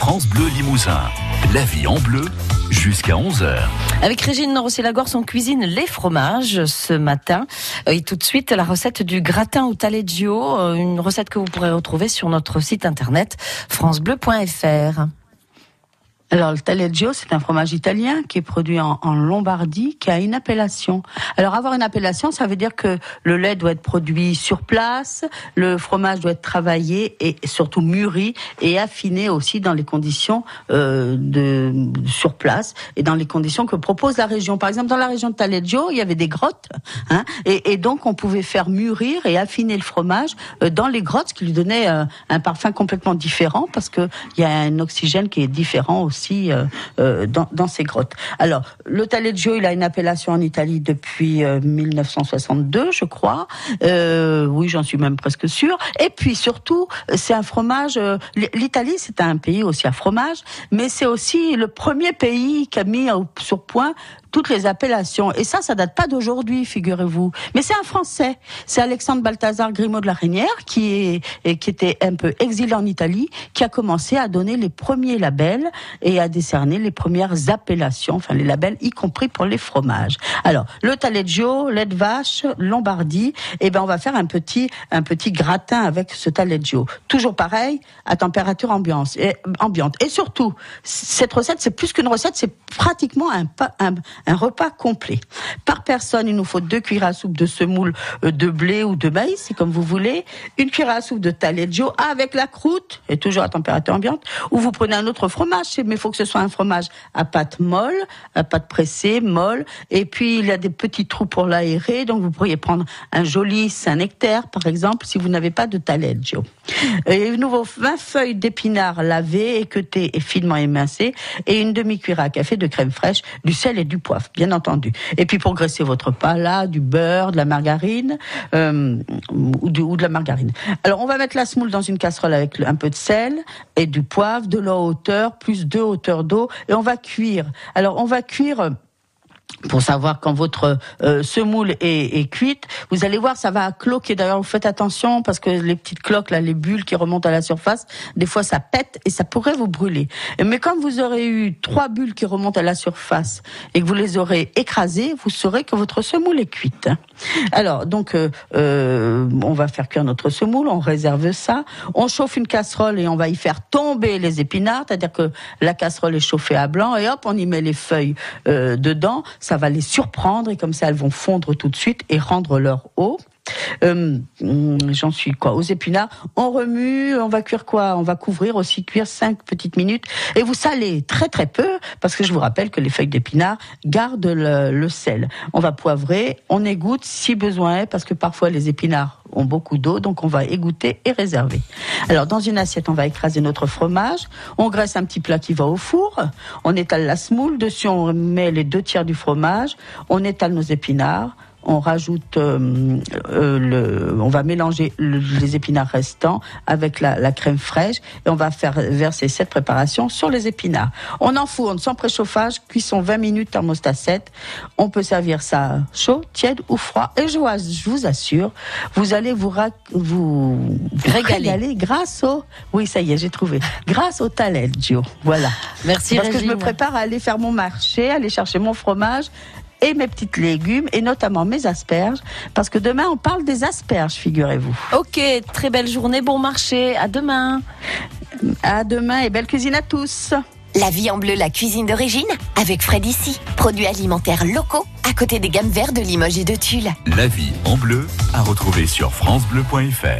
France Bleu Limousin. La vie en bleu jusqu'à 11h. Avec Régine Rossi-Lagorce, on cuisine les fromages ce matin. Euh, et tout de suite, la recette du gratin au taleggio, euh, une recette que vous pourrez retrouver sur notre site internet francebleu.fr. Alors, le taleggio, c'est un fromage italien qui est produit en, Lombardie, qui a une appellation. Alors, avoir une appellation, ça veut dire que le lait doit être produit sur place, le fromage doit être travaillé et surtout mûri et affiné aussi dans les conditions euh, de sur place et dans les conditions que propose la région. Par exemple, dans la région de Taleggio, il y avait des grottes, hein, et, et, donc on pouvait faire mûrir et affiner le fromage euh, dans les grottes, ce qui lui donnait euh, un parfum complètement différent parce que il y a un oxygène qui est différent aussi euh, euh, dans, ces grottes. Alors, le taleggio, il a une appellation en Italie depuis euh, 1962, je crois. Euh, oui, j'en suis même presque sûre. Et puis surtout, c'est un fromage. euh, L'Italie, c'est un pays aussi à fromage, mais c'est aussi le premier pays qui a mis sur point toutes les appellations. Et ça, ça date pas d'aujourd'hui, figurez-vous. Mais c'est un Français. C'est Alexandre Balthazar Grimaud de la Reynière, qui est, qui était un peu exilé en Italie, qui a commencé à donner les premiers labels et à décerner les premières appellations, enfin les labels, y compris pour les fromages. Alors, le taleggio, lait de vache, Lombardie, et ben, on va faire un petit, un petit gratin avec ce taleggio. Toujours pareil, à température ambiance, et, ambiante. Et surtout, cette recette, c'est plus qu'une recette, c'est pratiquement un, un, un repas complet. Par personne, il nous faut deux cuillères à soupe de semoule euh, de blé ou de maïs, c'est comme vous voulez, une cuillère à soupe de taleggio avec la croûte, et toujours à température ambiante, ou vous prenez un autre fromage, mais il faut que ce soit un fromage à pâte molle, à pâte pressée, molle, et puis il y a des petits trous pour l'aérer, donc vous pourriez prendre un joli Saint-Nectaire, par exemple, si vous n'avez pas de taleggio. Et il nous faut 20 feuilles d'épinards lavées, équeutées et finement émincées, et une demi-cuillère à café de crème fraîche, du sel et du poivre, bien entendu. Et puis pour graisser votre pain, là, du beurre, de la margarine, euh, ou, de la margarine. Alors on va mettre la semoule dans une casserole avec un peu de sel et du poivre, de l'eau hauteur, plus deux hauteurs d'eau, et on va cuire. Alors on va cuire... pour savoir quand votre euh, semoule est, est cuite, vous allez voir, ça va cloquer. D'ailleurs, vous faites attention parce que les petites cloques, là, les bulles qui remontent à la surface, des fois ça pète et ça pourrait vous brûler. Mais quand vous aurez eu trois bulles qui remontent à la surface et que vous les aurez écrasées, vous saurez que votre semoule est cuite. Alors, donc, euh, euh, on va faire cuire notre semoule, on réserve ça, on chauffe une casserole et on va y faire tomber les épinards, c'est-à-dire que la casserole est chauffée à blanc et hop, on y met les feuilles euh, dedans, ça va les surprendre et comme ça elles vont fondre tout de suite et rendre leur eau. Euh, hum, J'en suis quoi Aux épinards, on remue, on va cuire quoi On va couvrir aussi, cuire cinq petites minutes. Et vous salez très très peu, parce que je vous rappelle que les feuilles d'épinards gardent le, le sel. On va poivrer, on égoutte si besoin est, parce que parfois les épinards ont beaucoup d'eau, donc on va égoutter et réserver. Alors dans une assiette, on va écraser notre fromage, on graisse un petit plat qui va au four, on étale la semoule, dessus on met les deux tiers du fromage, on étale nos épinards, on rajoute euh, euh, le, on va mélanger le- les épinards restants avec la, la crème fraîche et on va faire verser cette préparation sur les épinards. On enfourne sans préchauffage, cuisson 20 minutes thermostat 7. On peut servir ça chaud, tiède ou froid. Et je, vous- je vous assure, vous allez vous, ra- vous Régaler. grâce au, oui ça y est, j'ai trouvé, grâce au taleggio. Voilà. Merci Parce que je me prépare à aller faire mon marché, aller chercher mon fromage et mes petites légumes et notamment mes asperges parce que demain on parle des asperges, figurez-vous. Ok, très belle journée, bon marché, à demain. À demain et belle cuisine à tous. La vie en bleu, la cuisine d'origine, avec Fred ici. Produits alimentaires locaux, à côté des gammes vertes de Limoges et de Tulle. La vie en bleu à retrouver sur francebleu.fr.